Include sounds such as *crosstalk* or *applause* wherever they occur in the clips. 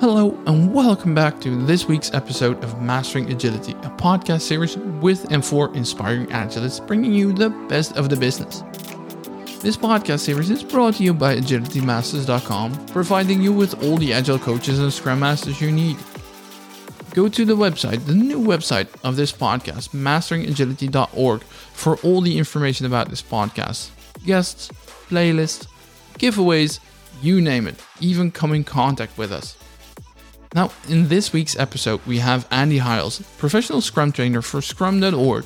Hello, and welcome back to this week's episode of Mastering Agility, a podcast series with and for inspiring agilists, bringing you the best of the business. This podcast series is brought to you by agilitymasters.com, providing you with all the agile coaches and scrum masters you need. Go to the website, the new website of this podcast, masteringagility.org, for all the information about this podcast guests, playlists, giveaways, you name it, even come in contact with us. Now, in this week's episode, we have Andy Hiles, professional Scrum trainer for Scrum.org,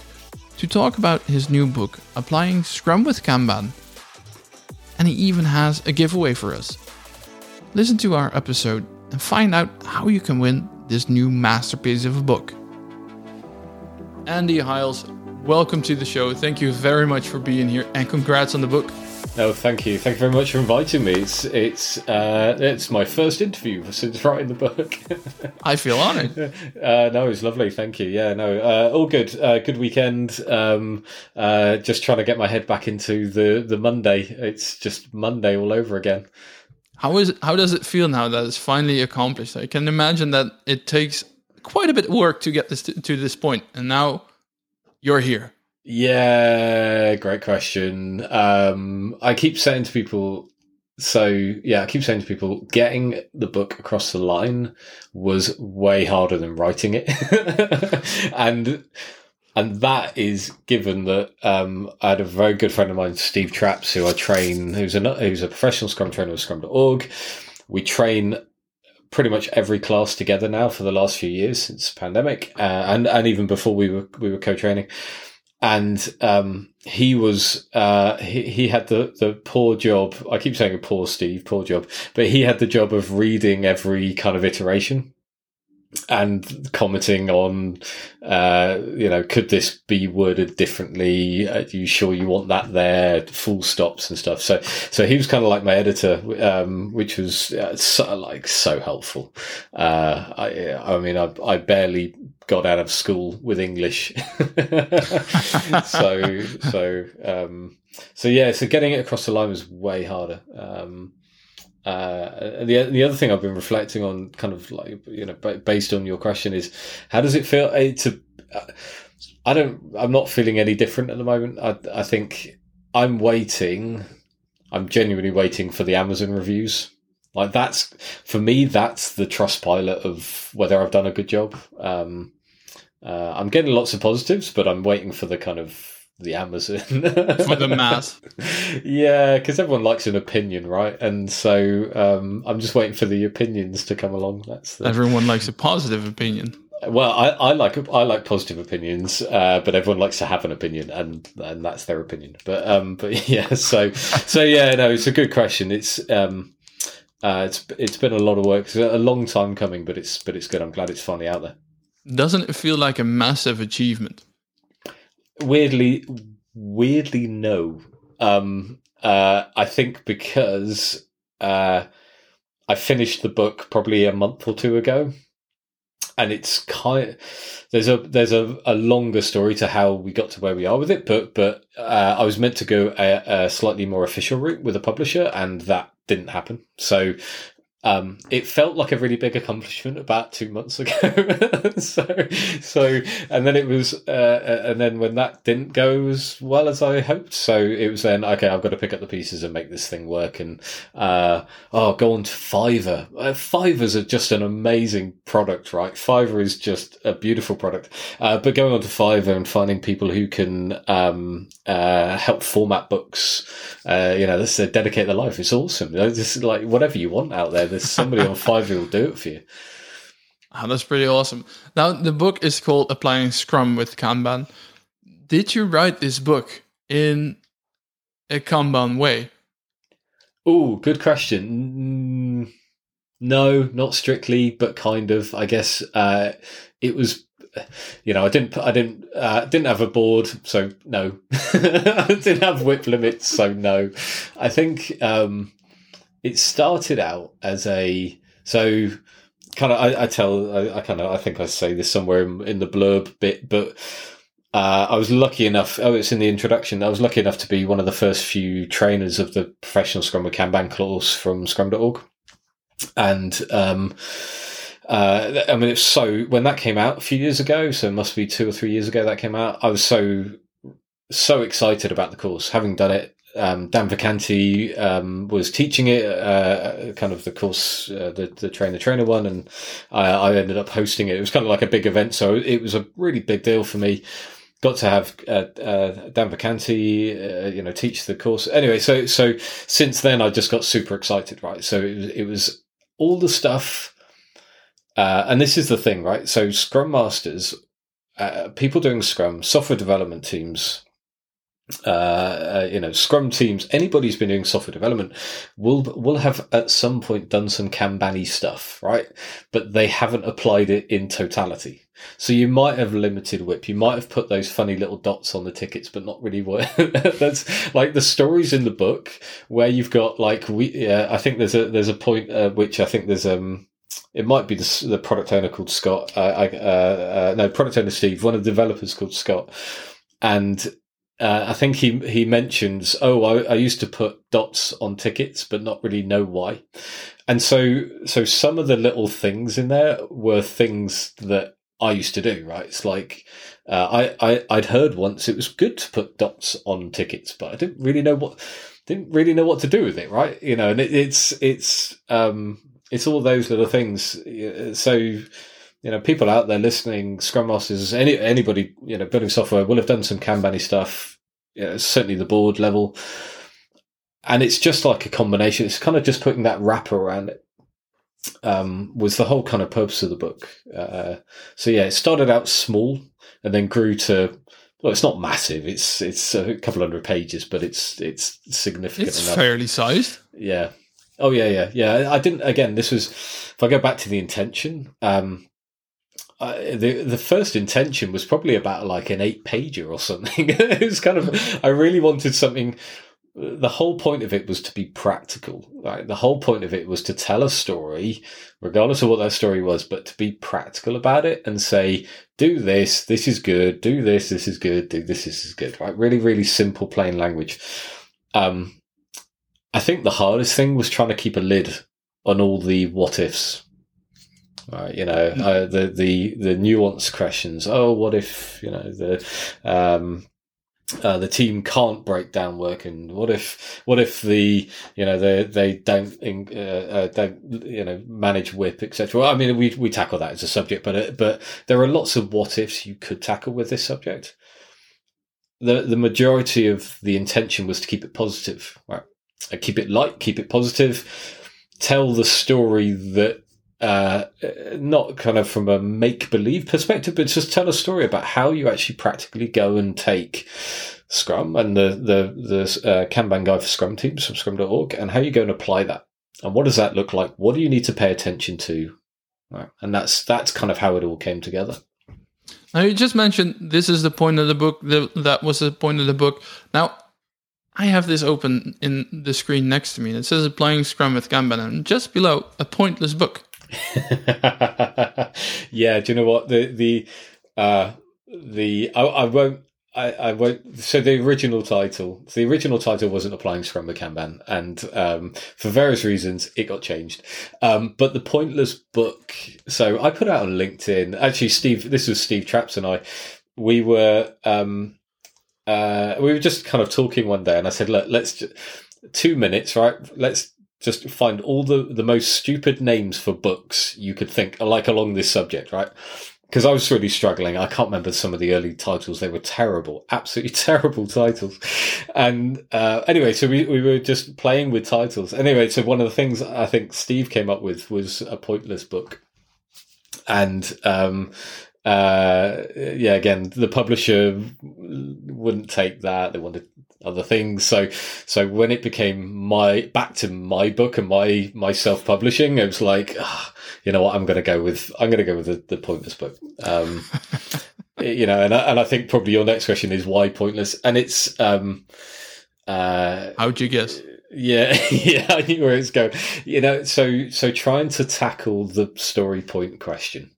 to talk about his new book, Applying Scrum with Kanban. And he even has a giveaway for us. Listen to our episode and find out how you can win this new masterpiece of a book. Andy Hiles, welcome to the show. Thank you very much for being here and congrats on the book. No, thank you. Thank you very much for inviting me. It's it's uh, it's my first interview *laughs* since writing the book. *laughs* I feel honoured. *laughs* Uh, no, it's lovely. Thank you. Yeah, no, uh, all good. Uh, good weekend. Um, uh, just trying to get my head back into the the Monday. It's just Monday all over again. How is how does it feel now that it's finally accomplished? I can imagine that it takes quite a bit of work to get this to, to this point, and now you're here. Yeah, great question. Um, I keep saying to people, so yeah, I keep saying to people, getting the book across the line was way harder than writing it, *laughs* and and that is given that um, I had a very good friend of mine, Steve Trapps, who I train, who's a who's a professional Scrum trainer with Scrum.org. We train pretty much every class together now for the last few years since pandemic, uh, and and even before we were we were co-training and um, he was uh, he, he had the the poor job. I keep saying a poor Steve, poor job, but he had the job of reading every kind of iteration and commenting on, uh, you know, could this be worded differently? Are you sure you want that there? Full stops and stuff. So, so he was kind of like my editor, um, which was uh, so, like so helpful. Uh, I, I mean, I, I barely got out of school with English. *laughs* so, so, um, so yeah, so getting it across the line was way harder. Um, uh, the the other thing I've been reflecting on, kind of like you know, based on your question, is how does it feel eh, to? Uh, I don't. I'm not feeling any different at the moment. I I think I'm waiting. I'm genuinely waiting for the Amazon reviews. Like that's for me. That's the Trustpilot of whether I've done a good job. Um, uh, I'm getting lots of positives, but I'm waiting for the kind of the Amazon for the *laughs* mass. yeah, because everyone likes an opinion, right? And so um, I'm just waiting for the opinions to come along. That's the... everyone likes a positive opinion. Well, I, I like I like positive opinions, uh, but everyone likes to have an opinion, and and that's their opinion. But um, but *laughs* yeah, so so yeah, no, it's a good question. It's um, uh, it's it's been a lot of work. It's a long time coming, but it's but it's good. I'm glad it's finally out there. Doesn't it feel like a massive achievement? weirdly, weirdly, no. Um, uh, I think because uh, I finished the book probably a month or two ago, and it's kind. Of, there's a there's a, a longer story to how we got to where we are with it, but but uh, I was meant to go a, a slightly more official route with a publisher, and that didn't happen. So um, it felt like a really big accomplishment about two months ago. *laughs* so, so, and then it was, uh, uh, and then when that didn't go as well as I hoped, so it was then okay. I've got to pick up the pieces and make this thing work. And uh, oh, go on to Fiverr. Uh, Fiverr's are just an amazing product, right? Fiverr is just a beautiful product. Uh, but going on to Fiverr and finding people who can um, uh, help format books, uh, you know, this dedicate their life. It's awesome. Just like whatever you want out there there's somebody on Fiverr who'll do it for you. Oh, that's pretty awesome. Now, the book is called Applying Scrum with Kanban. Did you write this book in a Kanban way? Oh, good question. Mm, no, not strictly, but kind of. I guess uh, it was. You know, I didn't. I didn't. Uh, didn't have a board, so no. *laughs* I didn't have WIP limits, so no. I think um, it started out as a so kind of I, I tell I, I, kind of I think I say this somewhere in, in the blurb bit, but uh, I was lucky enough. Oh, it's in the introduction. I was lucky enough to be one of the first few trainers of the professional Scrum with Kanban course from Scrum.org. and um, uh, I mean, it's so when that came out a few years ago, so it must be two or three years ago that came out. I was so so excited about the course, having done it. Um, Dan Vacanti um, was teaching it, uh, kind of the course, uh, the the trainer trainer one, and I, I, ended up hosting it. It was kind of like a big event, so it was a really big deal for me. Got to have uh, uh Dan Vacanti, uh, you know, teach the course. Anyway, so so since then, I just got super excited, right? So it was, it was all the stuff, uh, and this is the thing, right? So Scrum Masters, people doing Scrum, software development teams uh, uh, you know, Scrum teams, anybody who's been doing software development will will have at some point done some Kanban stuff, right? But they haven't applied it in totality. So you might have limited WIP, You might have put those funny little dots on the tickets, but not really what. *laughs* that's like the stories in the book where you've got like we. Yeah, I think there's a there's a point uh, which I think there's um it might be the, the product owner called Scott. Uh, I, uh, uh, no, product owner Steve, one of the developers called Scott, and uh, I think he he mentions, oh, I, I, used to put dots on tickets, but not really know why. And so, so some of the little things in there were things that I used to do. Right? It's like uh, I, I I'd heard once it was good to put dots on tickets, but I didn't really know what didn't really know what to do with it. Right? You know, and it, it's it's um it's all those little things. So you know, people out there listening, Scrum Masters, any anybody, you know, building software will have done some Kanban stuff. You know, certainly the board level, and it's just like a combination. It's kind of just putting that wrapper around it. Um, was the whole kind of purpose of the book. Uh, so yeah, it started out small and then grew to. Well, it's not massive. It's it's a couple hundred pages, but it's it's significant it's enough. fairly sized. Yeah. Oh yeah, yeah, yeah. I didn't. Again, this was. If I go back to the intention, um, the the first intention was probably about like an eight pager or something. *laughs* it was kind of I really wanted something. The whole point of it was to be practical. Right, the whole point of it was to tell a story, regardless of what that story was, but to be practical about it and say, "Do this. This is good. Do this. This is good. Do this. This is good." Right, really, really simple, plain language. Um, I think the hardest thing was trying to keep a lid on all the what ifs Right, you know, uh, the the the nuanced questions. Oh, what if you know the um, uh, the team can't break down work, and what if what if the you know they they don't uh, uh, don't you know manage WIP etc. Well, I mean, we we tackle that as a subject, but uh, but there are lots of what ifs you could tackle with this subject. The the majority of the intention was to keep it positive, right? Uh, keep it light, keep it positive. Tell the story that uh, not kind of from a make believe perspective, but just tell a story about how you actually practically go and take Scrum and the the the uh, Kanban guide for Scrum teams from Scrum.org, and how you go and apply that, and what does that look like? What do you need to pay attention to? Right. And that's that's kind of how it all came together. Now you just mentioned this is the point of the book. The, that was the point of the book. Now I have this open in the screen next to me. It says applying Scrum with Kanban, and just below a pointless book. *laughs* yeah, do you know what the the uh, the I, I won't I, I won't. So the original title, the original title wasn't applying Scrum with Kanban, and um, for various reasons, it got changed. Um, but the pointless book. So I put out on LinkedIn. Actually, Steve, this was Steve Trapps and I. We were um, uh, we were just kind of talking one day, and I said, "Look, let's two minutes, right? Let's just find all the, the most stupid names for books you could think like along this subject, right? Because I was really struggling. I can't remember some of the early titles. They were terrible, *laughs* absolutely terrible titles. And uh, anyway, so we, we were just playing with titles. Anyway, so one of the things I think Steve came up with was a pointless book. And um, uh, yeah, again, the publisher wouldn't take that. They wanted other things. So, so when it became my back to my book and my my self publishing, it was like, oh, you know what, I'm going to go with I'm going to go with the, the pointless book. Um, *laughs* you know, and I, and I think probably your next question is why pointless, and it's um, uh, how'd you guess? Yeah, *laughs* yeah, I knew where it's going. You know, so so trying to tackle the story point question,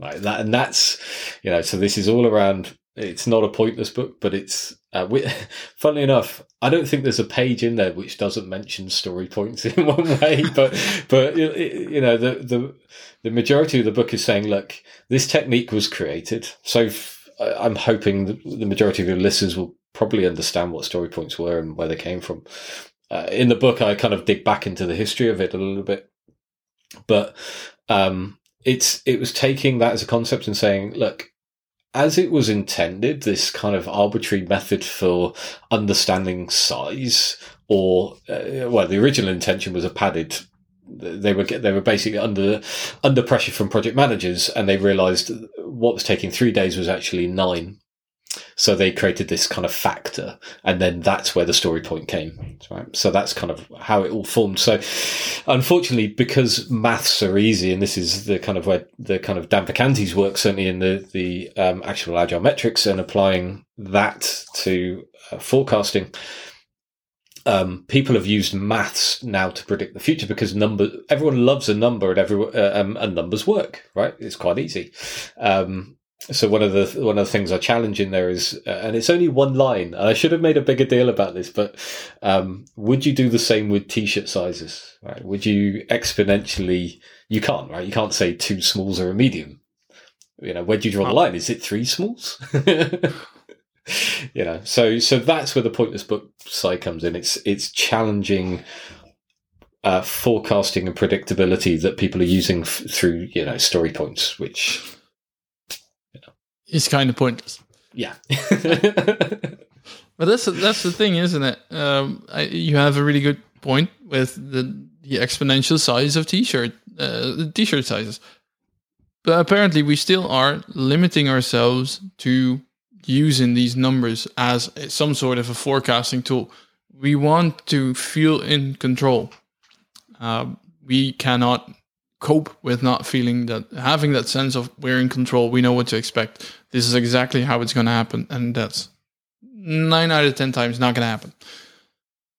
right? That and that's you know, so this is all around It's not a pointless book, but it's uh, we, *laughs* funnily enough, I don't think there's a page in there which doesn't mention story points *laughs* in one way. But but you know the the the majority of the book is saying, look, this technique was created. So f- I'm hoping the majority of your listeners will probably understand what story points were and where they came from. Uh, in the book, I kind of dig back into the history of it a little bit, but um, it's it was taking that as a concept and saying, look, as it was intended, this kind of arbitrary method for understanding size, or uh, well, the original intention was a padded. They were they were basically under under pressure from project managers, and they realised what was taking three days was actually nine. So they created this kind of factor, and then that's where the story point came. Right. So that's kind of how it all formed. So, unfortunately, because maths are easy, and this is the kind of where the kind of Dan Vacanti's work, certainly in the the um, actual agile metrics, and applying that to uh, forecasting. Um, people have used maths now to predict the future because number everyone loves a number and every uh, um, and numbers work right it's quite easy um, so one of the one of the things I challenge in there is, uh, and it's only one line. And I should have made a bigger deal about this, but um, would you do the same with t-shirt sizes? Right? Would you exponentially? You can't, right? You can't say two smalls or a medium. You know, where do you draw the line? Is it three smalls? *laughs* you know, so so that's where the pointless book side comes in. It's it's challenging uh, forecasting and predictability that people are using f- through you know story points, which is kind of pointless. Yeah. *laughs* *laughs* but that's that's the thing, isn't it? Um, I, you have a really good point with the the exponential size of t-shirt uh, the t-shirt sizes. But apparently, we still are limiting ourselves to using these numbers as some sort of a forecasting tool. We want to feel in control. Uh, we cannot cope with not feeling that having that sense of we're in control we know what to expect. This is exactly how it's going to happen and that's nine out of ten times not going to happen.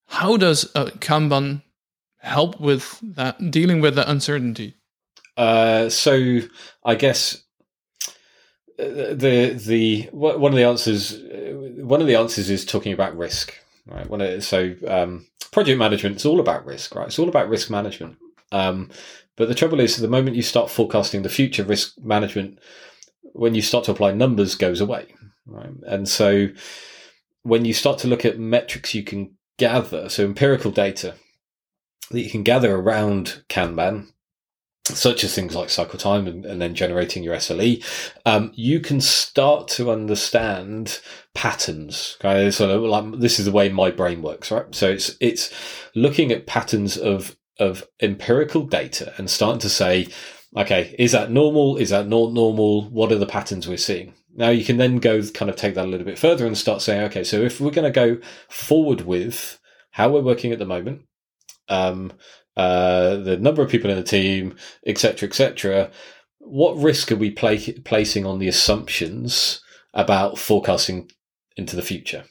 How does kanban help with that dealing with the uncertainty? Uh, so i guess uh, the the one of the answers uh, one of the answers is talking about risk right? So um, project management is all about risk right? It's all about risk management. Um, but the trouble is, the moment you start forecasting the future, risk management, when you start to apply numbers, goes away. Right? And so when you start to look at metrics you can gather, so empirical data that you can gather around Kanban, such as things like cycle time and, and then generating your SLE, um, you can start to understand patterns. Okay, so like, this is the way my brain works, right? So it's it's looking at patterns of of empirical data and starting to say, okay, is that normal? Is that not normal? What are the patterns we're seeing? Now you can then go kind of take that a little bit further and start saying, okay, so if we're going to go forward with how we're working at the moment, um, uh, the number of people in the team, etc., etc., what risk are we placing on the assumptions about forecasting into the future?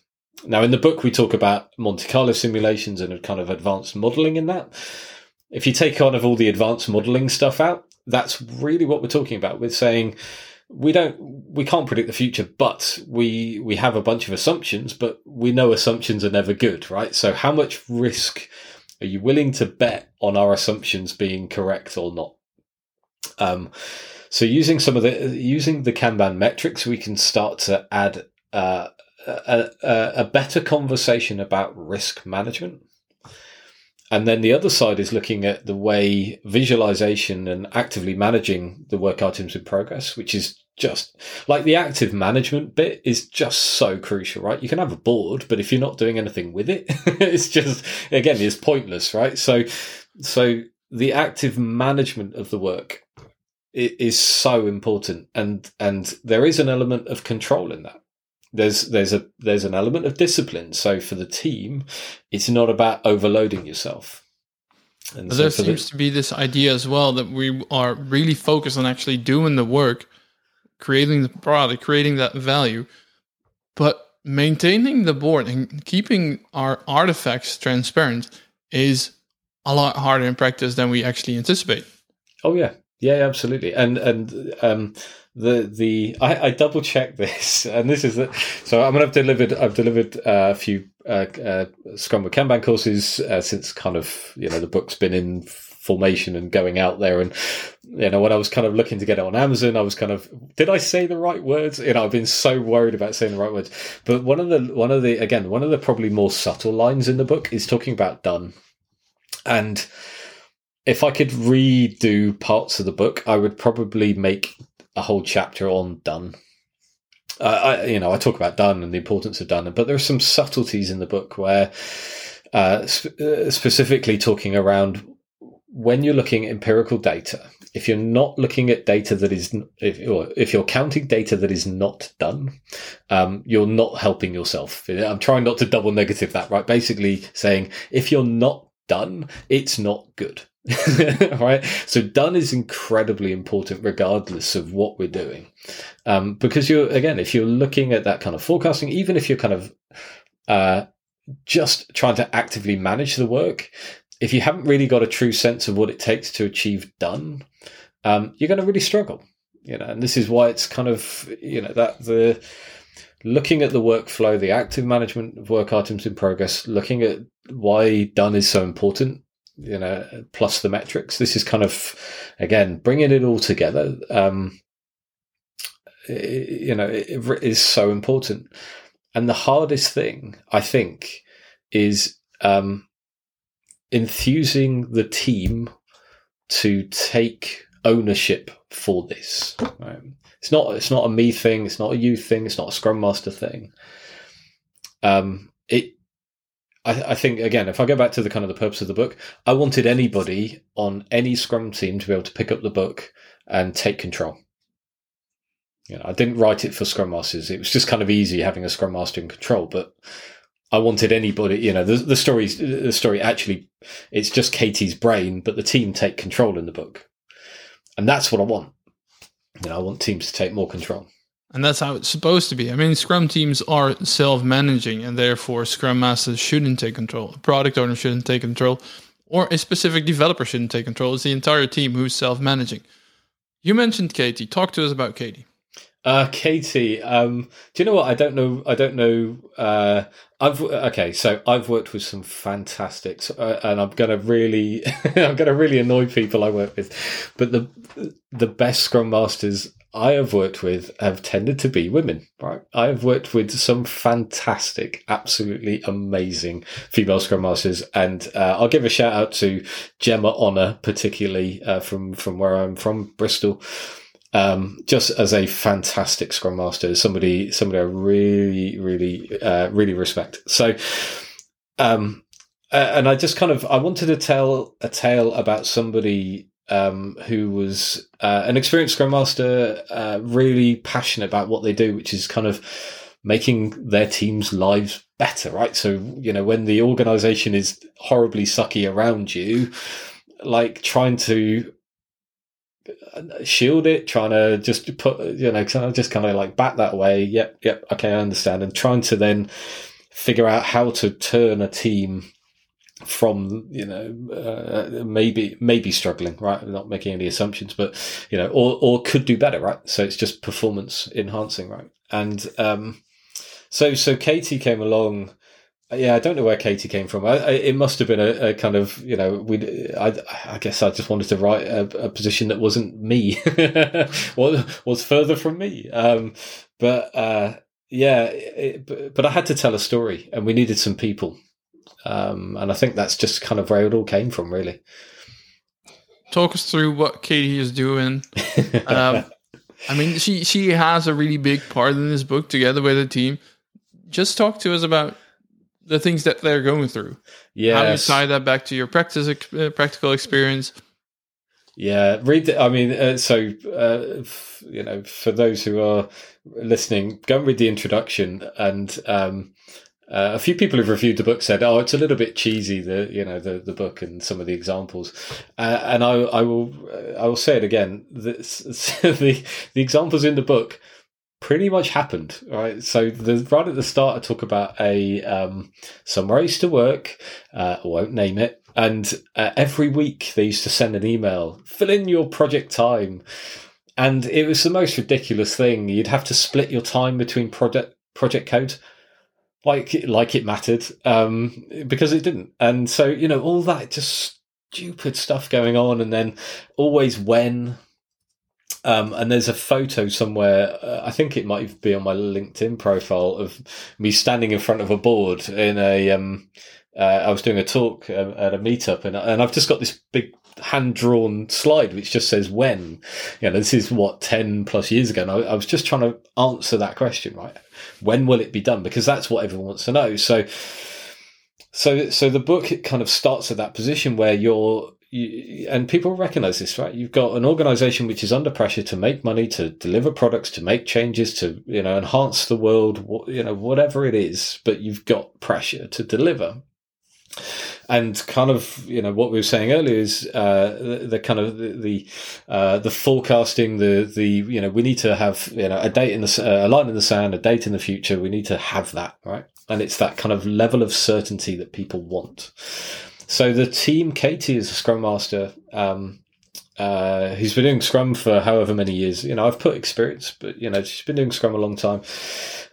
Now, in the book, we talk about Monte Carlo simulations and kind of advanced modeling in that if you take kind of all the advanced modeling stuff out, that's really what we're talking about. We're saying we don't we can't predict the future, but we we have a bunch of assumptions, but we know assumptions are never good, right? So how much risk are you willing to bet on our assumptions being correct or not? Um, so using some of the using the Kanban metrics, we can start to add uh, a, a, a better conversation about risk management and then the other side is looking at the way visualization and actively managing the work items in progress, which is just like the active management bit is just so crucial, right? You can have a board, but if you're not doing anything with it, *laughs* it's just, again, it's pointless, right? So, so the active management of the work is so important. And, and there is an element of control in that there's there's a there's an element of discipline. So for the team, it's not about overloading yourself. And so there seems the, to be this idea as well that we are really focused on actually doing the work, creating the product, creating that value, but maintaining the board and keeping our artifacts transparent is a lot harder in practice than we actually anticipate. Oh yeah, yeah, absolutely. And and um, the the I, I double checked this, *laughs* and this is the, so I mean I've delivered I've delivered uh, a few uh, uh, Scrum with Kanban courses uh, since kind of you know the book's been in formation and going out there. And you know when I was kind of looking to get it on Amazon I was kind of did I say the right words? You know I've been so worried about saying the right words. But one of the one of the again one of the probably more subtle lines in the book is talking about done. And if I could redo parts of the book I would probably make a whole chapter on done uh, I, you know, I talk about done and the importance of done, but there are some subtleties in the book where, uh, sp- uh, specifically talking around when you're looking at empirical data, if you're not looking at data that is, if, if you're counting data that is not done, um, you're not helping yourself. I'm trying not to double negative that, right? Basically saying if you're not done, it's not good. *laughs* right? So done is incredibly important regardless of what we're doing. Um, because you're, again, if you're looking at that kind of forecasting, even if you're kind of, uh, just trying to actively manage the work, if you haven't really got a true sense of what it takes to achieve done, um, you're going to really struggle. You know, and this is why it's kind of you know that the looking at the workflow, the active management of work items in progress, looking at why done is so important. You know, plus the metrics. This is kind of again bringing it all together. Um, you know, it, it is so important. And the hardest thing, I think, is um, enthusing the team to take ownership for this. Right? It's not it's not a me thing. It's not a you thing. It's not a Scrum Master thing. Um, it. I, I think again, if I go back to the kind of the purpose of the book, I wanted anybody on any Scrum team to be able to pick up the book and take control. You know, I didn't write it for Scrum Masters. It was just kind of easy having a Scrum Master in control, but I wanted anybody, you know, the, the story, the story actually, it's just Katie's brain, but the team take control in the book. And that's what I want. You know, I want teams to take more control. And that's how it's supposed to be. I mean, Scrum teams are self managing, and therefore, Scrum Masters shouldn't take control. A product owner shouldn't take control, or a specific developer shouldn't take control. It's the entire team who's self managing. You mentioned Katie. Talk to us about Katie. Uh, Katie, um, do you know what? I don't know. I don't know. Uh, I've okay. So I've worked with some fantastics, uh, and I'm gonna really, *laughs* I'm gonna really annoy people I work with. But the the best Scrum Masters I have worked with have tended to be women. Right? I have worked with some fantastic, absolutely amazing female Scrum Masters, and uh, I'll give a shout out to Gemma Honor, particularly uh, from from where I'm from, Bristol um, just as a fantastic scrum master, somebody somebody I really really uh, really respect. So, um, and I just kind of I wanted to tell a tale about somebody um, who was uh, an experienced scrum master, uh, really passionate about what they do, which is kind of making their team's lives better, right? So you know when the organization is horribly sucky around you, like trying to shield it, trying to just put, you know, just kind of like back that way. Yep, yep, okay, I understand. And trying to then figure out how to turn a team from you know uh, maybe maybe struggling right not making any assumptions but you know or or could do better right so it's just performance enhancing right and um so so katie came along yeah, I don't know where Katie came from. I, I, it must have been a, a, kind of, you know, we. I, I guess I just wanted to write a, a position that wasn't me, *laughs* was was further from me. Um, but uh, yeah, it, but I had to tell a story, and we needed some people, um, and I think that's just kind of where it all came from, really. Talk us through what Katie is doing. Um, I mean, she she has a really big part in this book, together with the team. Just talk to us about the things that they're going through. Yeah, how you tie that back to your practice uh, practical experience? Yeah, read. The, I mean, uh, so uh, f- you know, for those who are listening, go and read the introduction. And um, uh, a few people who've reviewed the book said, "Oh, it's a little bit cheesy." The you know the the book and some of the examples. Uh, and I I will I will say it again. The, *laughs* the the examples in the book pretty much happened, right? So the right at the start, I talk about a um, somewhere I used to work. Uh, won't name it. And uh, every week they used to send an email, fill in your project time. and it was the most ridiculous thing. You'd have to split your time between project project code, like like it mattered, um, because it didn't. And so you know all that just stupid stuff going on, and then always when. Um, and there's a photo somewhere. Uh, I think it might be on my LinkedIn profile of me standing in front of a board in a. Um, uh, I was doing a talk uh, at a meetup, and, and I've just got this big hand drawn slide which just says when. You know, this is what ten plus years ago, and I, I was just trying to answer that question. Right, when will it be done? Because that's what everyone wants to know. So, so, so the book kind of starts at that position where you're you, and people recognize this, right? You've got an organization which is under pressure to make money, to deliver products, to make changes, to you know enhance the world, you know whatever it is. But you've got pressure to deliver, and kind of you know what we were saying earlier is uh, the, the, kind of the the, uh, the, forecasting the the you know we need to have you know a date in the uh, a line in the sand a date in the future. We need to have that right? And it's that kind of level of certainty that people want. So the team Katie is a scrum master um, uh, who's been doing Scrum for however many years. You know, I've put experience, but you know, she's been doing Scrum a long time,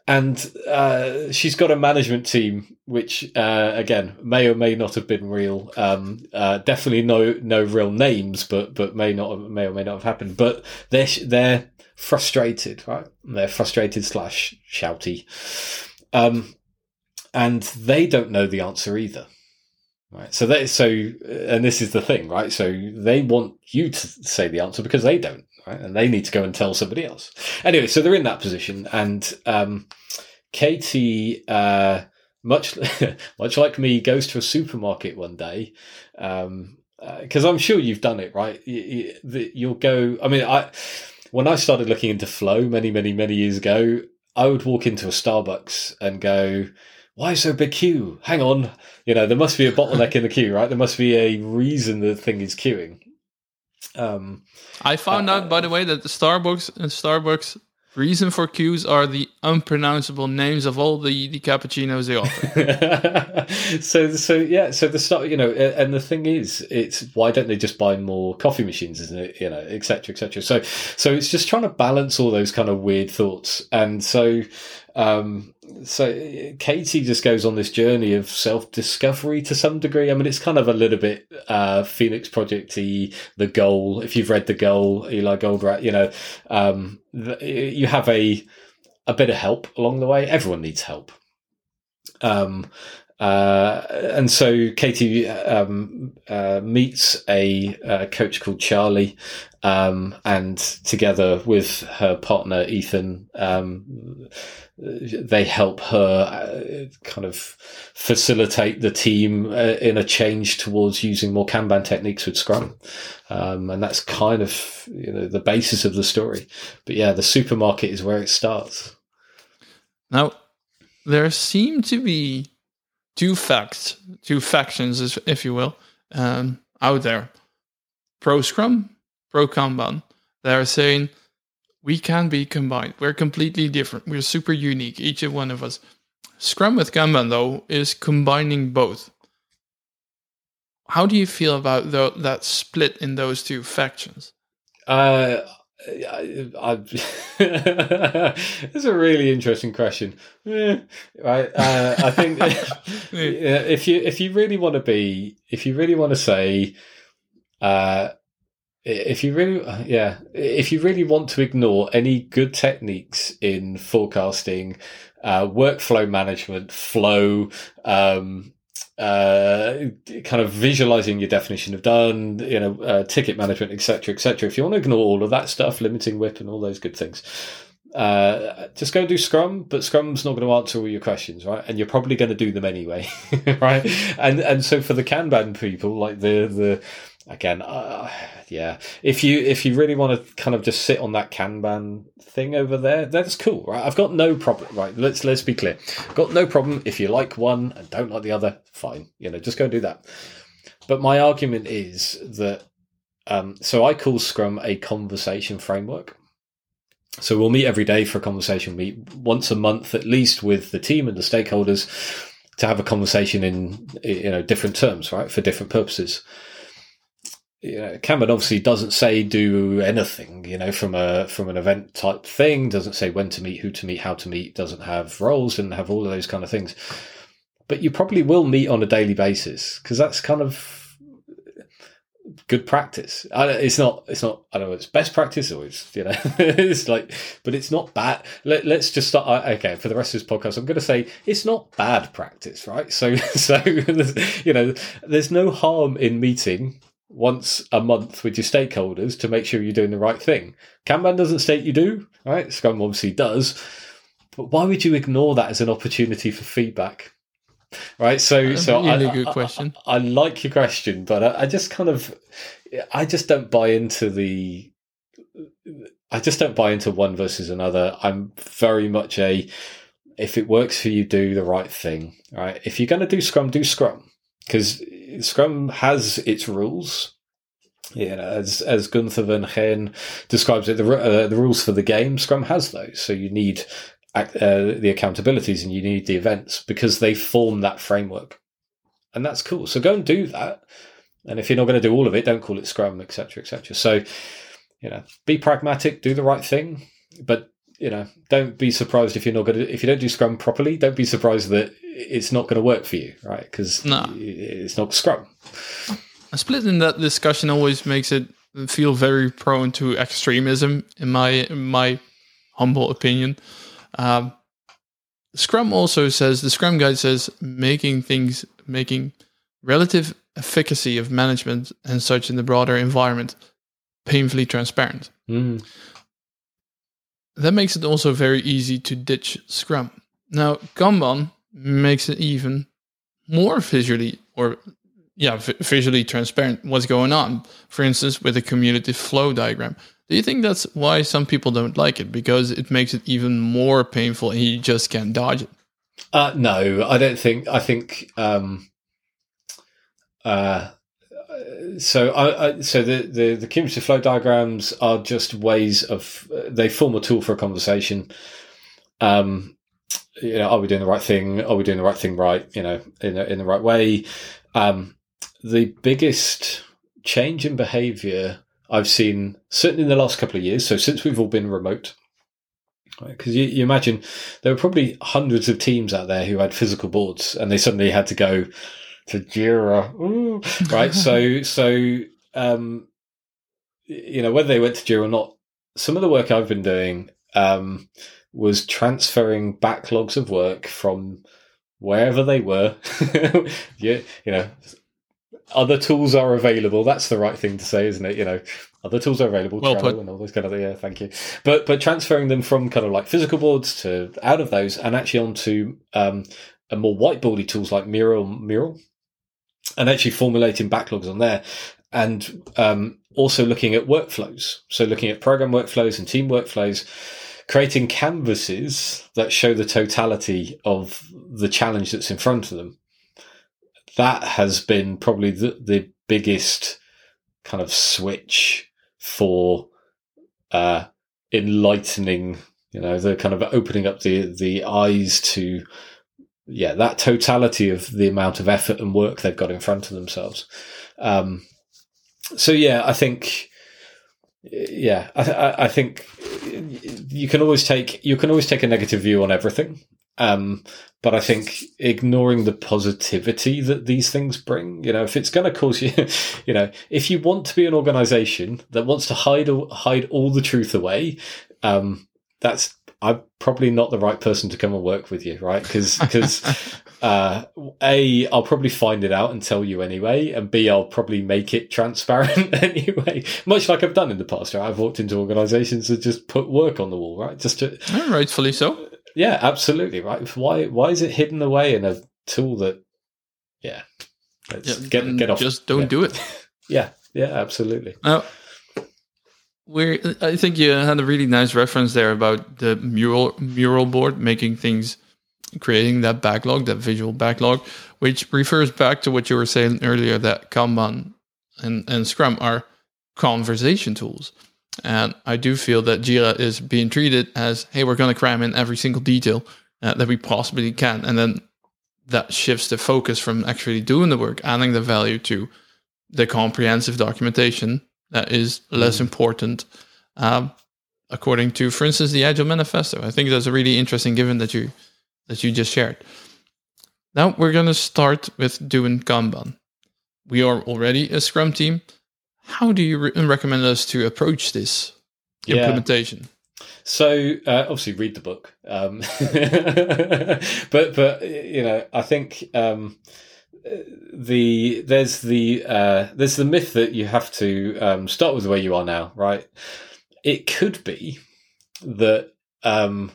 and uh, she's got a management team which, uh, again, may or may not have been real. Um, uh, definitely no no real names, but but may not may or may not have happened. But they're they're frustrated, right? They're frustrated slash shouty, um, and they don't know the answer either. Right. So that so, and this is the thing, right? So they want you to say the answer because they don't, right? And they need to go and tell somebody else. Anyway, so they're in that position, and um, Katie, uh, much *laughs* much like me, goes to a supermarket one day. Um, because uh, I'm sure you've done it, right? You, will go. I mean, I when I started looking into flow many, many, many years ago, I would walk into a Starbucks and go, why so big queue? Hang on. You know, there must be a bottleneck in the queue, right? There must be a reason the thing is queuing. Um, I found uh, out, by the way, that the Starbucks and Starbucks reason for queues are the unpronounceable names of all the, the cappuccinos they offer. *laughs* so, so yeah, so the start, you know, and the thing is, it's why don't they just buy more coffee machines, isn't it? You know, etc. etc. So, so it's just trying to balance all those kind of weird thoughts, and so um, so Katie just goes on this journey of self discovery to some degree. I mean, it's kind of a little bit uh, Phoenix Projecty, the goal. If you've read the goal, Eli Goldratt, you know, um, you have a a bit of help along the way. Everyone needs help. Um, uh, and so Katie um, uh, meets a, a, coach called Charlie, um, and together with her partner Ethan, um, they help her uh, kind of facilitate the team uh, in a change towards using more Kanban techniques with Scrum. Um, and that's kind of you know the basis of the story. But yeah, the supermarket is where it starts. Now, there seem to be two facts, two factions, if you will, um, out there: pro Scrum, pro Kanban. They're saying we can be combined. We're completely different. We're super unique, each and one of us. Scrum with Kanban, though, is combining both. How do you feel about the, that split in those two factions? Uh, I, I, *laughs* it's a really interesting question. Yeah, right. Uh, I think *laughs* if you if you really want to be, if you really want to say, uh, if you really yeah if you really want to ignore any good techniques in forecasting uh, workflow management flow um, uh, kind of visualizing your definition of done you know uh, ticket management etc etc if you want to ignore all of that stuff limiting WIP and all those good things uh, just go do Scrum, but Scrum's not going to answer all your questions, right? And you're probably going to do them anyway, *laughs* right? And and so for the Kanban people, like the the again, uh, yeah. If you if you really want to kind of just sit on that Kanban thing over there, that's cool, right? I've got no problem. Right, let's let's be clear. Got no problem if you like one and don't like the other. Fine, you know, just go and do that. But my argument is that um, so I call Scrum a conversation framework. So we'll meet every day for a conversation. Meet once a month at least with the team and the stakeholders to have a conversation in you know different terms, right, for different purposes you know, Kanban obviously doesn't say do anything, you know, from a from an event type thing. Doesn't say when to meet, who to meet, how to meet. Doesn't have roles and have all of those kind of things. But you probably will meet on a daily basis because that's kind of good practice. It's not. It's not. I don't know. It's best practice, or it's you know. *laughs* it's like, but it's not bad. Let, us just start. Okay, for the rest of this podcast, I'm going to say it's not bad practice, right? So, *laughs* so *laughs* you know, there's no harm in meeting once a month with your stakeholders to make sure you're doing the right thing. Kanban doesn't state you do, right? Scrum obviously does. But why would you ignore that as an opportunity for feedback? Right. So, That's so really I, good question. I, I, like your question, but I, I just kind of, I just don't buy into the, I just don't buy into one versus another. I'm very much a, if it works for you, do the right thing. Right. If you're going to do Scrum, do Scrum because Scrum has its rules. You know, as as Gunther Verheyen describes it, the uh, the rules for the game, Scrum has those. So you need uh, the accountabilities and you need the events because they form that framework, and that's cool. So go and do that. And if you're not going to do all of it, don't call it Scrum, etc., etc. So, you know, be pragmatic, do the right thing, but you know, don't be surprised if you're not going to if you don't do Scrum properly. Don't be surprised that it's not going to work for you, right? Because no. it's not Scrum. A split in that discussion always makes it feel very prone to extremism, in my in my humble opinion. Um, Scrum also says the Scrum guide says making things making relative efficacy of management and such in the broader environment painfully transparent. Mm. That makes it also very easy to ditch Scrum. Now, Kanban makes it even more visually or yeah, v- visually transparent what's going on. For instance, with a cumulative flow diagram. Do you think that's why some people don't like it? Because it makes it even more painful and you just can't dodge it? Uh, no, I don't think. I think. Um, uh, so, I, I, so the, the the cumulative flow diagrams are just ways of they form a tool for a conversation. Um, you know, are we doing the right thing? Are we doing the right thing right? You know, in in the right way. Um, the biggest change in behaviour I've seen, certainly in the last couple of years, so since we've all been remote, because you, you, imagine there were probably hundreds of teams out there who had physical boards, and they suddenly had to go to Jira, Ooh, right? so, so um, you know, whether they went to Jira or not, some of the work I've been doing um, was transferring backlogs of work from wherever they were. *laughs* you, you know, other tools are available. That's the right thing to say, isn't it? You know, other tools are available, well Trello and all those kind of. Yeah, thank you. But but transferring them from kind of like physical boards to out of those and actually onto um, a more whiteboardy tools like Mural, Mural, and actually formulating backlogs on there, and um, also looking at workflows. So looking at program workflows and team workflows creating canvases that show the totality of the challenge that's in front of them. That has been probably the, the biggest kind of switch for uh, enlightening, you know, the kind of opening up the the eyes to yeah that totality of the amount of effort and work they've got in front of themselves. Um, so yeah, I think yeah, I, I, think you can always take you can always take a negative view on everything. Um, but I think ignoring the positivity that these things bring, you know, if it's going to cause you, *laughs* you know, if you want to be an organization that wants to hide hide all the truth away, um, that's I'm probably not the right person to come and work with you, right? Because because *laughs* uh, a I'll probably find it out and tell you anyway, and b I'll probably make it transparent *laughs* anyway, much like I've done in the past. Right? I've walked into organisations that just put work on the wall, right? Just to rightfully so. Yeah, absolutely right. Why why is it hidden away in a tool that? Yeah, let's yeah, get get off. Just don't yeah. do it. *laughs* yeah, yeah, absolutely. Now we I think you had a really nice reference there about the mural mural board making things creating that backlog, that visual backlog, which refers back to what you were saying earlier that Kanban and, and Scrum are conversation tools. And I do feel that Jira is being treated as, hey, we're going to cram in every single detail uh, that we possibly can. And then that shifts the focus from actually doing the work, adding the value to the comprehensive documentation that is less Mm. important. Um, according to, for instance, the Agile Manifesto. I think that's a really interesting given that you that you just shared. Now we're going to start with doing Kanban. We are already a Scrum team. How do you re- recommend us to approach this Yeah. implementation? So uh, obviously read the book, um, *laughs* but but you know I think um, the there's the uh, there's the myth that you have to um, start with where you are now, right? It could be that um,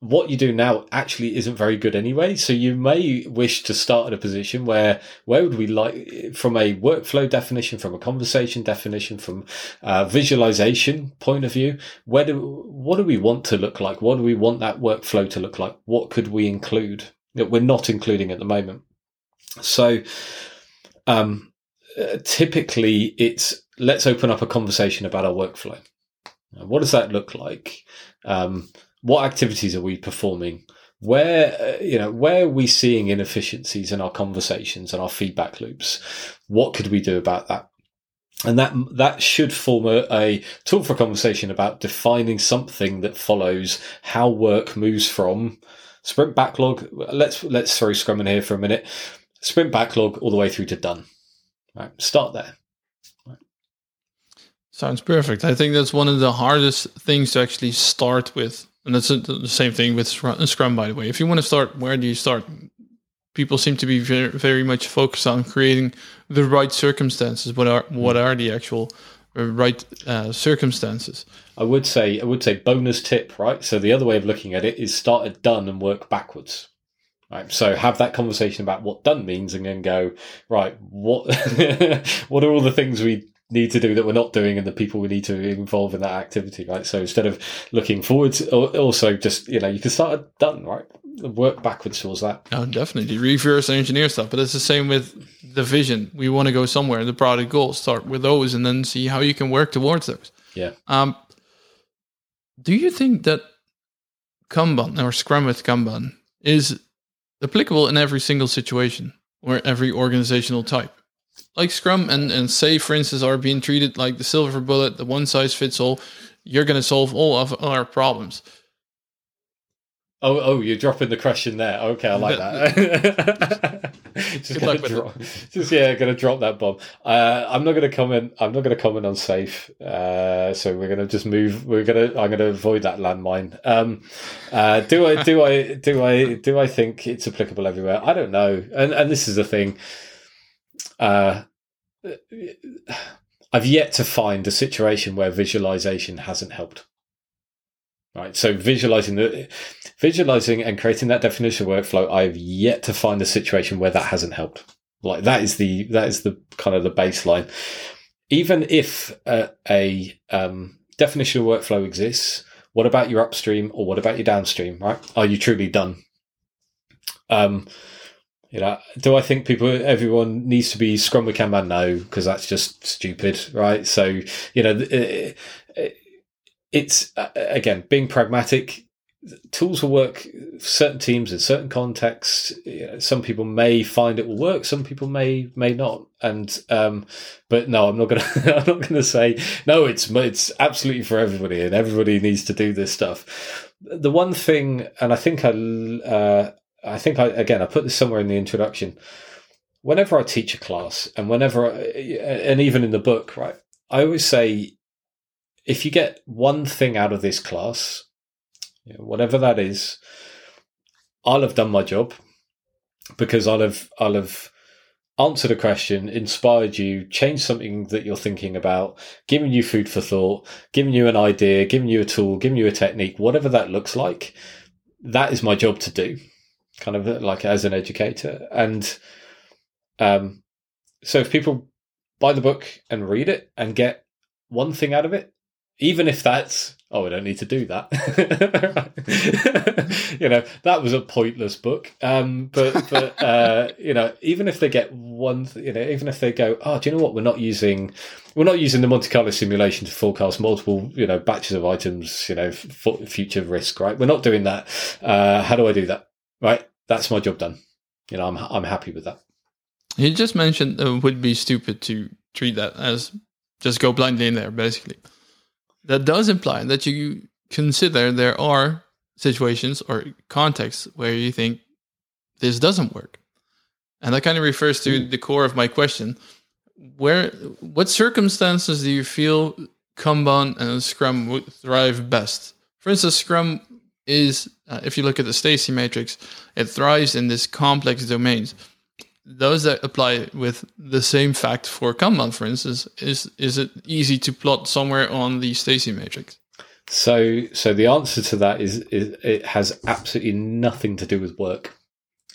what you do now actually isn't very good anyway. So you may wish to start at a position where where would we like from a workflow definition, from a conversation definition, from a visualization point of view, where do what do we want to look like? What do we want that workflow to look like? What could we include that we're not including at the moment? So um, uh, typically it's let's open up a conversation about our workflow. What does that look like? Um, what activities are we performing? Where uh, you know where are we seeing inefficiencies in our conversations and our feedback loops? What could we do about that? And that that should form a, a tool for conversation about defining something that follows how work moves from sprint backlog. Let's let's throw Scrum in here for a minute. Sprint backlog all the way through to done. Right, start there. Sounds perfect. I think that's one of the hardest things to actually start with. And that's the same thing with Scrum, Scrum, by the way. If you want to start, where do you start? People seem to be very, very much focused on creating the right circumstances. What are what are the actual uh, right uh, circumstances? I would say I would say bonus tip, right? So the other way of looking at it is start at done and work backwards. Right. So have that conversation about what done means and then go, right, what *laughs* what are all the things we need to do that we're not doing and the people we need to involve in that activity, right? So instead of looking forwards, al- also just, you know, you can start at done, right? Work backwards towards that. Oh, definitely reverse engineer stuff. But it's the same with the vision. We want to go somewhere. The product goals start with those, and then see how you can work towards those. Yeah. Um, do you think that Kanban or Scrum with Kanban is applicable in every single situation or every organizational type? Like Scrum and, and say, for instance, are being treated like the silver bullet, the one size fits all, you're going to solve all of our problems. Oh, oh, you're dropping the question there. Okay, I like *laughs* that. *laughs* just gonna luck with drop, just yeah, gonna drop that bomb. Uh, I'm not gonna comment. I'm not gonna comment on SAFe. Uh, so we're gonna just move. We're gonna. I'm gonna avoid that landmine. Um, uh, do I? Do I? Do I? Do I think it's applicable everywhere? I don't know. And and this is the thing. Uh, I've yet to find a situation where visualization hasn't helped. Right. So visualizing the visualizing and creating that definition workflow, I've yet to find a situation where that hasn't helped. Like that is the that is the kind of the baseline. Even if uh, a um, definition workflow exists, what about your upstream or what about your downstream? Right? Are you truly done? Um, you know, do I think people, everyone needs to be Scrum with Kanban? No, because that's just stupid, right? So, you know, it, it's uh, again being pragmatic. Tools will work for certain teams in certain contexts. Some people may find it will work. Some people may may not. And um, but no, I'm not gonna. *laughs* I'm not gonna say no. It's it's absolutely for everybody, and everybody needs to do this stuff. The one thing, and I think I. Uh, I think I again I put this somewhere in the introduction. Whenever I teach a class, and whenever, I, and even in the book, right, I always say, if you get one thing out of this class, whatever that is, I'll have done my job because I'll have I'll have answered a question, inspired you, changed something that you're thinking about, given you food for thought, given you an idea, given you a tool, given you a technique, whatever that looks like. That is my job to do kind of like as an educator. And um, so if people buy the book and read it and get one thing out of it, even if that's oh, I don't need to do that. *laughs* you know, that was a pointless book. Um, but but *laughs* uh, you know, even if they get one, th- you know, even if they go, oh, do you know what? We're not using we're not using the Monte Carlo simulation to forecast multiple, you know, batches of items, you know, f- future risk, right? We're not doing that. Uh, how do I do that? Right, that's my job done. You know, I'm I'm happy with that. You just mentioned it would be stupid to treat that as just go blindly in there, basically. That does imply that you consider there are situations or contexts where you think this doesn't work. And that kind of refers to the core of my question. Where what circumstances do you feel Kanban and Scrum would thrive best? For instance, Scrum is, uh, if you look at the Stacey matrix, it thrives in this complex domains. Those that apply with the same fact for Kanban, for instance, is is it easy to plot somewhere on the Stacey matrix? So, so the answer to that is, is it has absolutely nothing to do with work.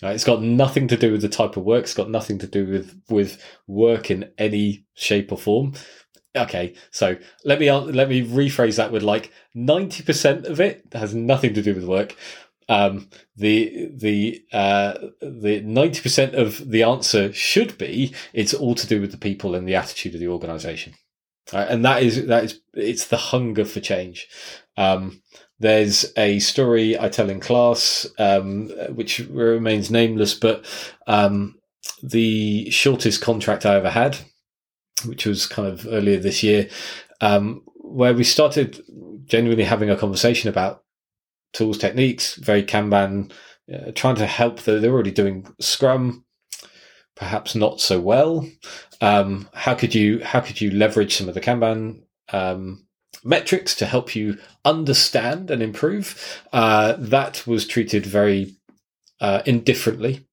Right? It's got nothing to do with the type of work. It's got nothing to do with with work in any shape or form. Okay, so let me let me rephrase that with like ninety percent of it has nothing to do with work. Um, the the uh, the ninety percent of the answer should be it's all to do with the people and the attitude of the organisation. Right? And that is that is it's the hunger for change. Um, there's a story I tell in class, um, which remains nameless, but um, the shortest contract I ever had, which was kind of earlier this year, um, where we started genuinely having a conversation about tools, techniques, very Kanban, uh, trying to help. The, they're already doing Scrum, perhaps not so well. Um, how could you how could you leverage some of the Kanban um, metrics to help you understand and improve? Uh, that was treated very uh, indifferently.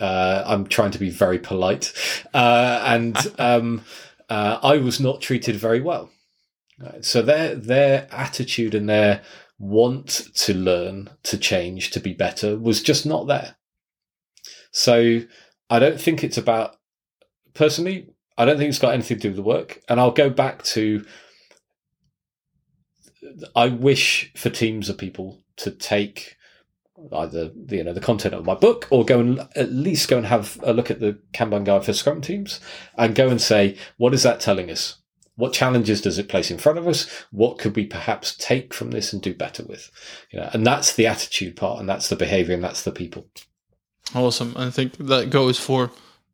Uh, I'm trying to be very polite, uh, and *laughs* um, uh, I was not treated very well. So their their attitude and their want to learn, to change, to be better was just not there. So I don't think it's about personally, I don't think it's got anything to do with the work. And I'll go back to I wish for teams of people to take either the, you know the content of my book or go and at least go and have a look at the Kanban guide for Scrum teams and go and say what is that telling us? What challenges does it place in front of us? What could we perhaps take from this and do better with? You know, and that's the attitude part, and that's the behavior, and that's the people. Awesome. I think that goes for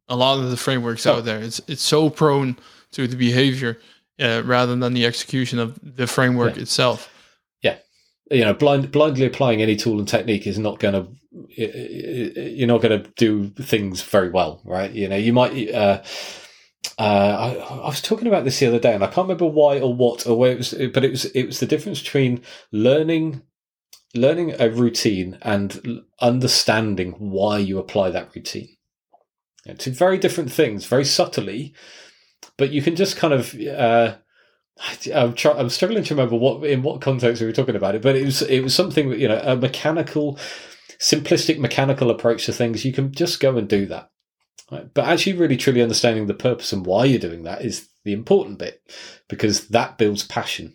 a lot of the frameworks oh. out there. It's it's so prone to the behavior uh, rather than the execution of the framework yeah. itself. Yeah, you know, blind, blindly applying any tool and technique is not going to. You're not going to do things very well, right? You know, you might. Uh, uh, I, I, was talking about this the other day, and I can't remember why or what or where it was, but it was it was the difference between learning learning a routine and understanding why you apply that routine. Two very different things, very subtly, but you can just kind of. Uh, I'm, try, I'm struggling to remember what in what context we were talking about it, but it was it was something you know a mechanical, simplistic mechanical approach to things. You can just go and do that, right? but actually, really truly understanding the purpose and why you're doing that is the important bit because that builds passion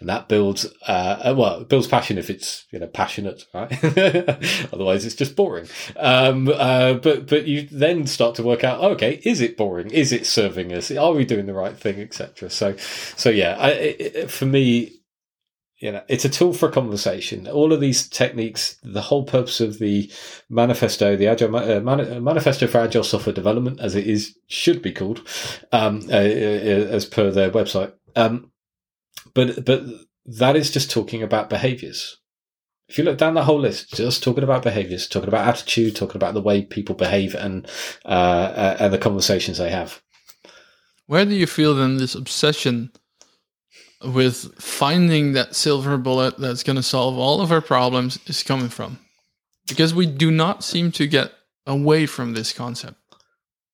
and that builds uh, uh, well it builds passion if it's you know passionate right? *laughs* Otherwise it's just boring. Um, uh, but but you then start to work out oh, okay is it boring? Is it serving us? Are we doing the right thing etc so so yeah I, it, for me you know it's a tool for conversation all of these techniques the whole purpose of the manifesto the agile uh, manifesto for agile software development as it is should be called um, uh, uh, as per their website um, but but that is just talking about behaviors. If you look down the whole list, just talking about behaviors, talking about attitude, talking about the way people behave and uh, uh, and the conversations they have. Where do you feel then this obsession with finding that silver bullet that's going to solve all of our problems is coming from? Because we do not seem to get away from this concept.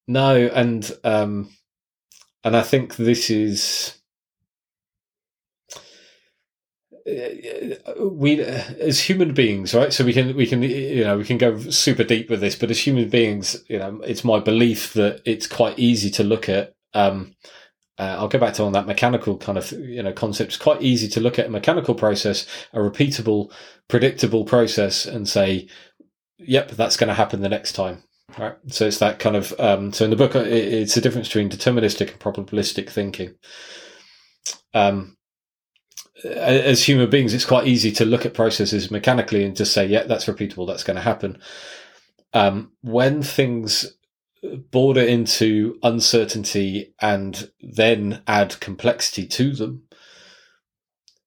No, and um, and I think this is we as human beings right so we can we can you know we can go super deep with this but as human beings you know it's my belief that it's quite easy to look at um uh, I'll go back to on that mechanical kind of you know concept. It's quite easy to look at a mechanical process, a repeatable, predictable process, and say, "Yep, that's going to happen the next time." Right. So it's that kind of. Um, so in the book, it's the difference between deterministic and probabilistic thinking. Um, as human beings, it's quite easy to look at processes mechanically and just say, yeah, that's repeatable, that's going to happen. Um, when things border into uncertainty and then add complexity to them,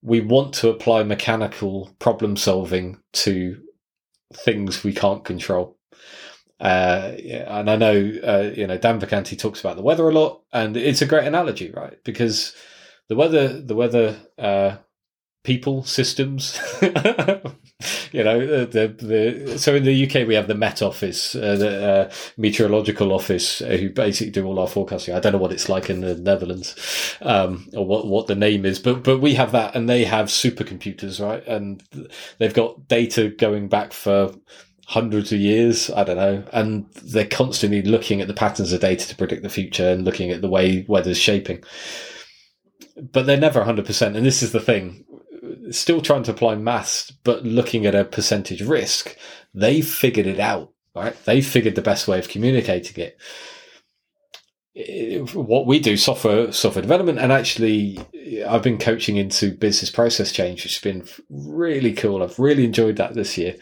we want to apply mechanical problem solving to things we can't control. Uh, and I know, uh, you know, Dan Vacanti talks about the weather a lot, and it's a great analogy, right? Because the weather, the weather, uh, people systems, *laughs* you know, the, the, so in the UK we have the Met Office, uh, the uh, meteorological office, uh, who basically do all our forecasting. I don't know what it's like in the Netherlands, um, or what what the name is, but but we have that, and they have supercomputers, right? And they've got data going back for hundreds of years. I don't know. And they're constantly looking at the patterns of data to predict the future and looking at the way weather's shaping. But they're never 100%. And this is the thing. Still trying to apply maths, but looking at a percentage risk, they figured it out, right? They figured the best way of communicating it. What we do, software software development, and actually, I've been coaching into business process change, which has been really cool. I've really enjoyed that this year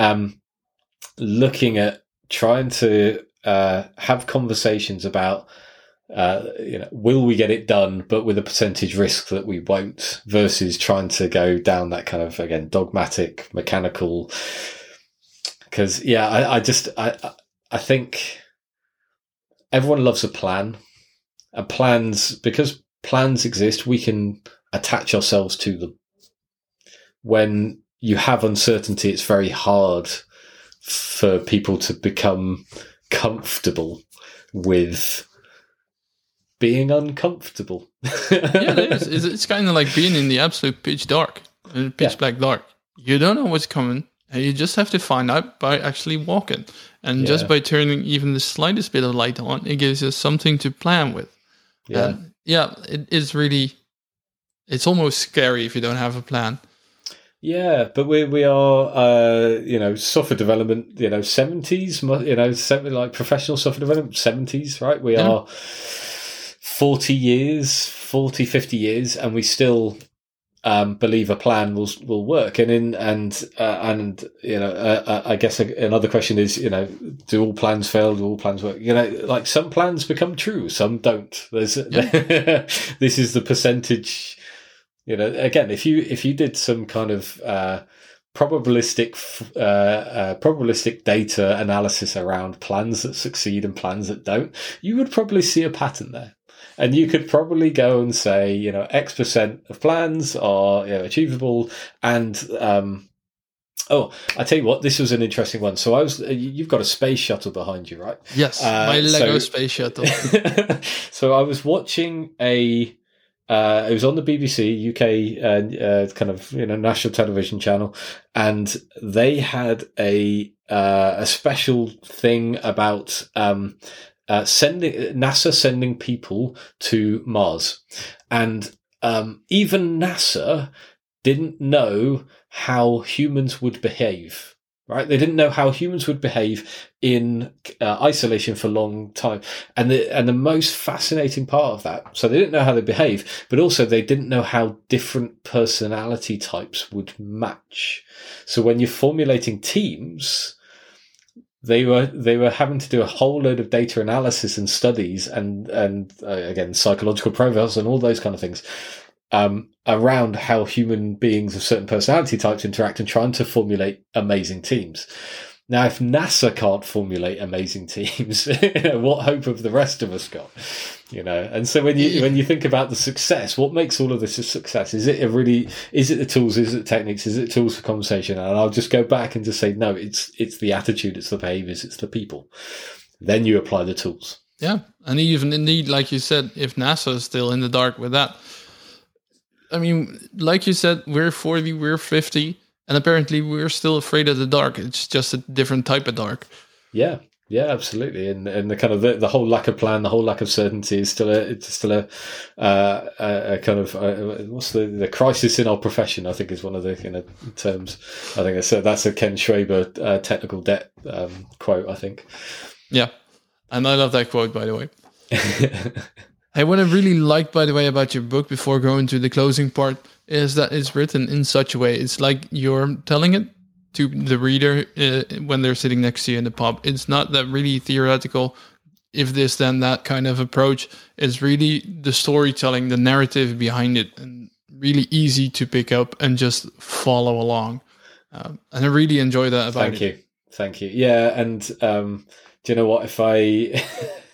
um, looking at trying to uh, have conversations about uh, you know, will we get it done, but with a percentage risk that we won't, versus trying to go down that kind of again dogmatic, mechanical. Because yeah, I, I just I I think everyone loves a plan, and plans because plans exist, we can attach ourselves to them. When you have uncertainty, it's very hard for people to become comfortable with being uncomfortable. yeah, it is. It's kind of like being in the absolute pitch dark, uh, pitch yeah. black dark. You don't know what's coming. And you just have to find out by actually walking. And yeah. just by turning even the slightest bit of light on, it gives you something to plan with. Yeah. And yeah, it is really, it's almost scary if you don't have a plan. Yeah, but we we are uh, you know software development you know seventies you know like professional software development seventies right we yeah. are 40 years 40 50 years and we still um, believe a plan will will work and in and uh, and you know uh, uh I guess another question is you know do all plans fail do all plans work you know like some plans become true some don't there's yeah. *laughs* this is the percentage you know, again, if you if you did some kind of uh, probabilistic uh, uh, probabilistic data analysis around plans that succeed and plans that don't, you would probably see a pattern there. And you could probably go and say, you know, X percent of plans are you know, achievable, and um, Oh, I tell you what, this was an interesting one. So I was, you've got a space shuttle behind you, right? Yes, uh, my Lego so, space shuttle. *laughs* so I was watching a uh, it was on the BBC UK uh, uh, kind of you know national television channel, and they had a uh, a special thing about um, uh, sending NASA sending people to Mars, and um, even NASA didn't know how humans would behave right? They didn't know how humans would behave in uh, isolation for a long time. And the, and the most fascinating part of that, so they didn't know how they behave, but also they didn't know how different personality types would match. So when you're formulating teams, they were they were having to do a whole load of data analysis and studies and and uh, again psychological profiles and all those kind of things um, around how human beings of certain personality types interact and trying to formulate amazing teams. Now, if NASA can't formulate amazing *laughs* teams, *laughs* what hope have the rest of us got? You know, and so when you when you think about the success, what makes all of this a success? Is it a really? Is it the tools? Is it techniques? Is it tools for conversation? And I'll just go back and just say no. It's it's the attitude. It's the behaviors. It's the people. Then you apply the tools. Yeah, and even indeed, like you said, if NASA is still in the dark with that, I mean, like you said, we're 40, we're 50, and apparently we're still afraid of the dark. It's just a different type of dark. Yeah, yeah, absolutely. And and the kind of the, the whole lack of plan, the whole lack of certainty is still a it's still a uh, a, a, kind of uh, what's the the crisis in our profession? I think is one of the you know terms. I think that's a, that's a Ken Schwaber uh, technical debt um, quote. I think. Yeah, and I love that quote by the way. *laughs* Hey, what I really like, by the way, about your book before going to the closing part is that it's written in such a way. It's like you're telling it to the reader uh, when they're sitting next to you in the pub. It's not that really theoretical, if this then that kind of approach. It's really the storytelling, the narrative behind it, and really easy to pick up and just follow along. Um, and I really enjoy that about Thank it. you. Thank you. Yeah, and um, do you know what? If I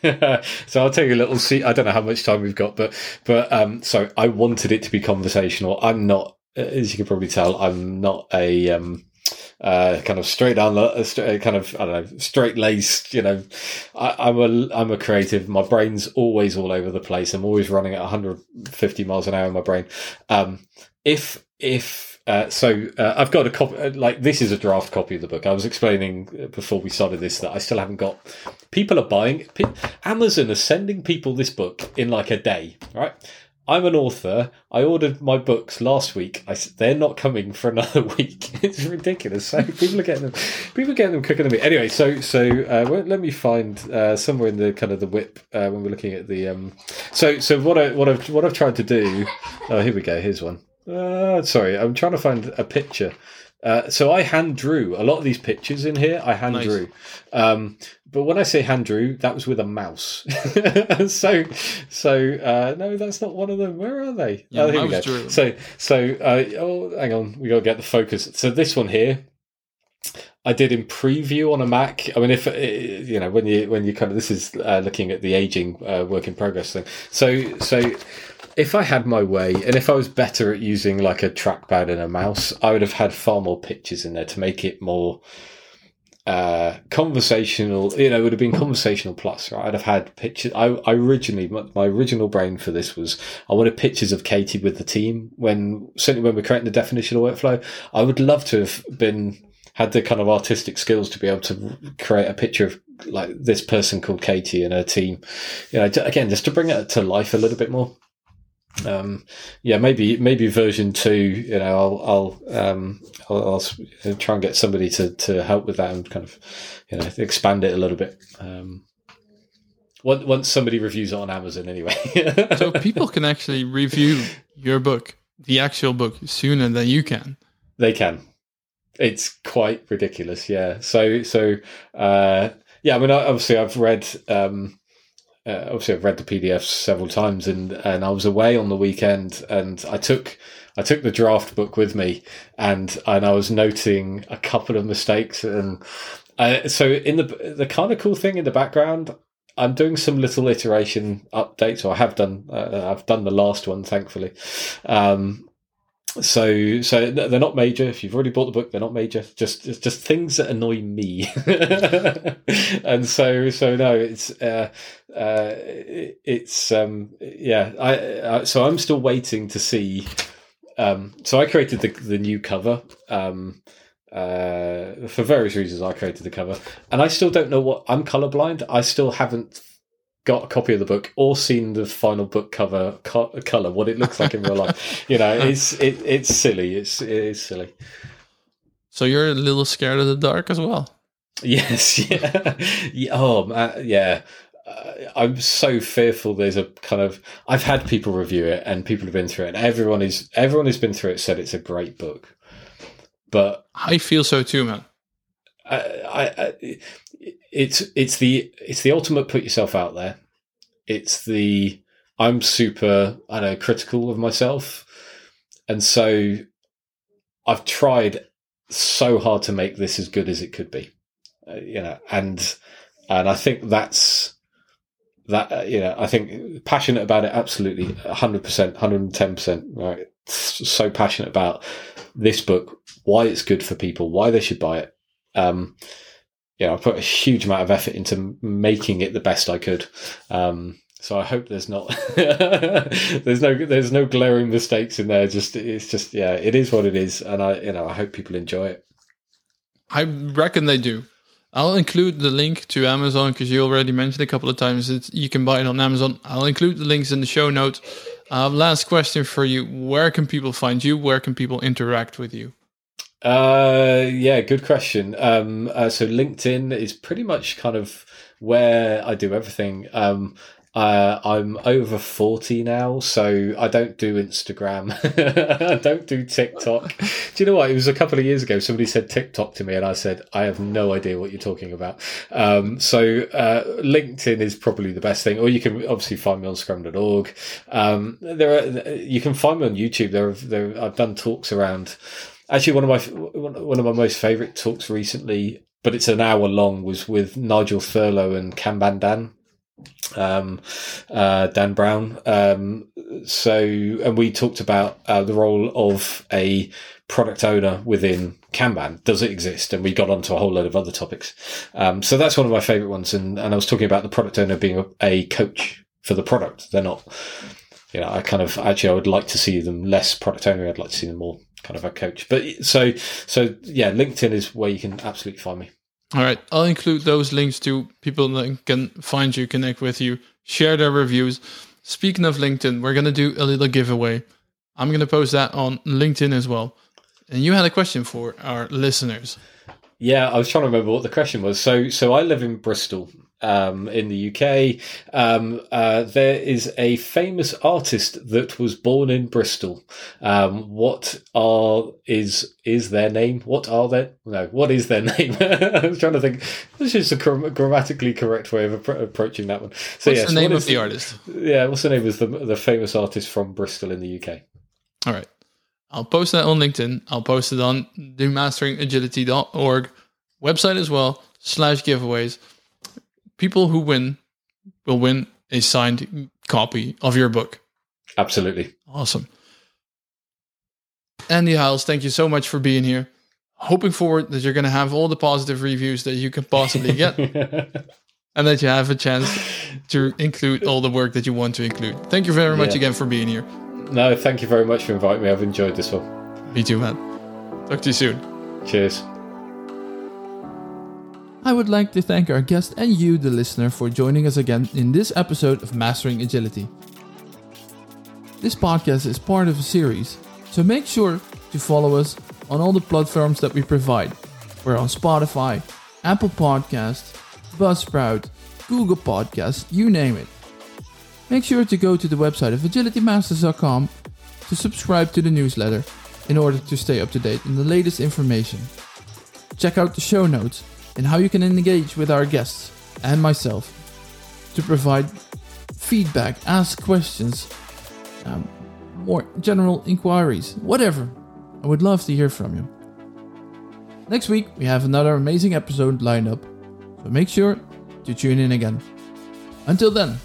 *laughs* so I'll take a little. See, I don't know how much time we've got, but but um, so I wanted it to be conversational. I'm not, as you can probably tell, I'm not a um, uh, kind of straight down the straight, kind of I don't know straight laced. You know, I, am a I'm a creative. My brain's always all over the place. I'm always running at 150 miles an hour in my brain. Um, if if uh, so uh, I've got a copy. Uh, like this is a draft copy of the book. I was explaining uh, before we started this that I still haven't got. People are buying. Amazon is sending people this book in like a day. Right. I'm an author. I ordered my books last week. I, they're not coming for another *laughs* week. It's ridiculous. So people are getting them. People are getting them quicker than me. Anyway, so so uh, let me find uh, somewhere in the kind of the WIP uh, when we're looking at the. Um, so so what I what I've what I've tried to do. Oh, here we go. Here's one. Uh, sorry, I'm trying to find a picture. Uh, so I hand drew a lot of these pictures in here. I hand nice. drew, um, but when I say hand drew, that was with a mouse. *laughs* so, so uh, no, that's not one of them. Where are they? Yeah, oh, here we go. Drew. So, so uh, oh, hang on, we got to get the focus. So this one here, I did in preview on a Mac. I mean, if uh, you know when you when you kind of this is uh, looking at the aging uh, work in progress thing. So so if I had my way and if I was better at using like a trackpad and a mouse, I would have had far more pictures in there to make it more uh, conversational. You know, it would have been conversational plus. Right? I'd have had pictures. I, I originally my, my, original brain for this was I wanted pictures of Katie with the team when certainly when we're creating the definitional workflow. I would love to have been had the kind of artistic skills to be able to create a picture of like this person called Katie and her team. You know, again, just to bring it to life a little bit more um, yeah, maybe maybe version two. You know, I'll I'll, um, I'll, I'll try and get somebody to to help with that and kind of you know expand it a little bit. Um, once somebody reviews it on Amazon, anyway. so *laughs* people can actually review your book, the actual book, sooner than you can. They can. It's quite ridiculous, yeah. So so uh, yeah. I mean, obviously, I've read. Um, uh, obviously I've read the PDFs several times, and and I was away on the weekend, and I took I took the draft book with me, and and I was noting a couple of mistakes, and uh, so in the the kind of cool thing in the background. I'm doing some little iteration updates, or I have done. Uh, I've done the last one, thankfully. Um, so so they're not major. If you've already bought the book they're not major. Just just, things that annoy me. *laughs* And so so no it's uh, uh, it's um, yeah I, I, so i'm still waiting to see um, so i created the the new cover um, uh, for various reasons i created the cover. And i still don't know what i'm colorblind. I still haven't got a copy of the book or seen the final book cover co- color, what it looks like in real life. You know, *laughs* it's it, it's silly. It's it is silly. So you're a little scared of the dark as well. Yes. *laughs* Yeah. yeah oh, yeah. Uh, I'm so fearful. There's a kind of I've had people review it and people have been through it. And everyone is everyone who's been through it said it's a great book. But I feel so too, man. I, I, it's it's the it's the ultimate put yourself out there. It's the I'm super I know critical of myself, and so I've tried so hard to make this as good as it could be, uh, you know, and and I think that's that uh, you know I think passionate about it absolutely 100 percent 110 percent right so passionate about this book why it's good for people why they should buy it um you know, I put a huge amount of effort into making it the best I could. Um, so I hope there's not *laughs* there's no there's no glaring mistakes in there. Just it's just yeah, it is what it is, and I you know I hope people enjoy it. I reckon they do. I'll include the link to Amazon because you already mentioned a couple of times that you can buy it on Amazon. I'll include the links in the show notes. Uh, last question for you: Where can people find you? Where can people interact with you? Uh, yeah, good question. Um, uh, so LinkedIn is pretty much kind of where I do everything. Um, uh, I'm over 40 now, so I don't do Instagram. *laughs* I don't do TikTok. *laughs* do you know what? It was a couple of years ago, somebody said TikTok to me, and I said, I have no idea what you're talking about. Um, so uh, LinkedIn is probably the best thing, or you can obviously find me on scrum.org. Um, there are, you can find me on YouTube. There, are, there I've done talks around. Actually, one of my one of my most favourite talks recently, but it's an hour long, was with Nigel Thurlow and Kanban Dan um, uh, Dan Brown. Um, so, and we talked about uh, the role of a product owner within Kanban. Does it exist? And we got onto a whole load of other topics. Um, so that's one of my favorite ones. And, and I was talking about the product owner being a, a coach for the product. They're not, you know, I kind of actually I would like to see them less product owner. I'd like to see them more kind of a coach. But so so yeah, LinkedIn is where you can absolutely find me. All right, I'll include those links to people that can find you, connect with you, share their reviews. Speaking of LinkedIn, we're gonna do a little giveaway. I'm gonna post that on LinkedIn as well. And you had a question for our listeners. Yeah, I was trying to remember what the question was. So, so I live in Bristol, um, in the UK. Um, uh, there is a famous artist that was born in Bristol. Um, what are is is their name? What are their no? What is their *laughs* name? I was trying to think. This is a grammatically correct way of approaching that one. So, what's yes, the name of the, the artist? Yeah, what's the name of the the famous artist from Bristol in the UK? All right. I'll post that on LinkedIn. I'll post it on the masteringagility.org website as well, slash giveaways people who win will win a signed copy of your book. Absolutely. Awesome. Andy Hiles, thank you so much for being here. Hoping forward that you're going to have all the positive reviews that you can possibly get. *laughs* and that you have a chance to include all the work that you want to include. Thank you very much yeah. again for being here. No, thank you very much for inviting me. I've enjoyed this one. Me too, man. Talk to you soon. Cheers. I would like to thank our guest and you, the listener, for joining us again in this episode of Mastering Agility. This podcast is part of a series, so make sure to follow us on all the platforms that we provide. We're on Spotify, Apple Podcasts, Buzzsprout, Google Podcasts, you name it. Make sure to go to the website of agilitymasters.com to subscribe to the newsletter in order to stay up to date on the latest information. Check out the show notes and how you can engage with our guests and myself to provide feedback, ask questions, um, more general inquiries, whatever. I would love to hear from you. Next week, we have another amazing episode lined up, so make sure to tune in again. Until then,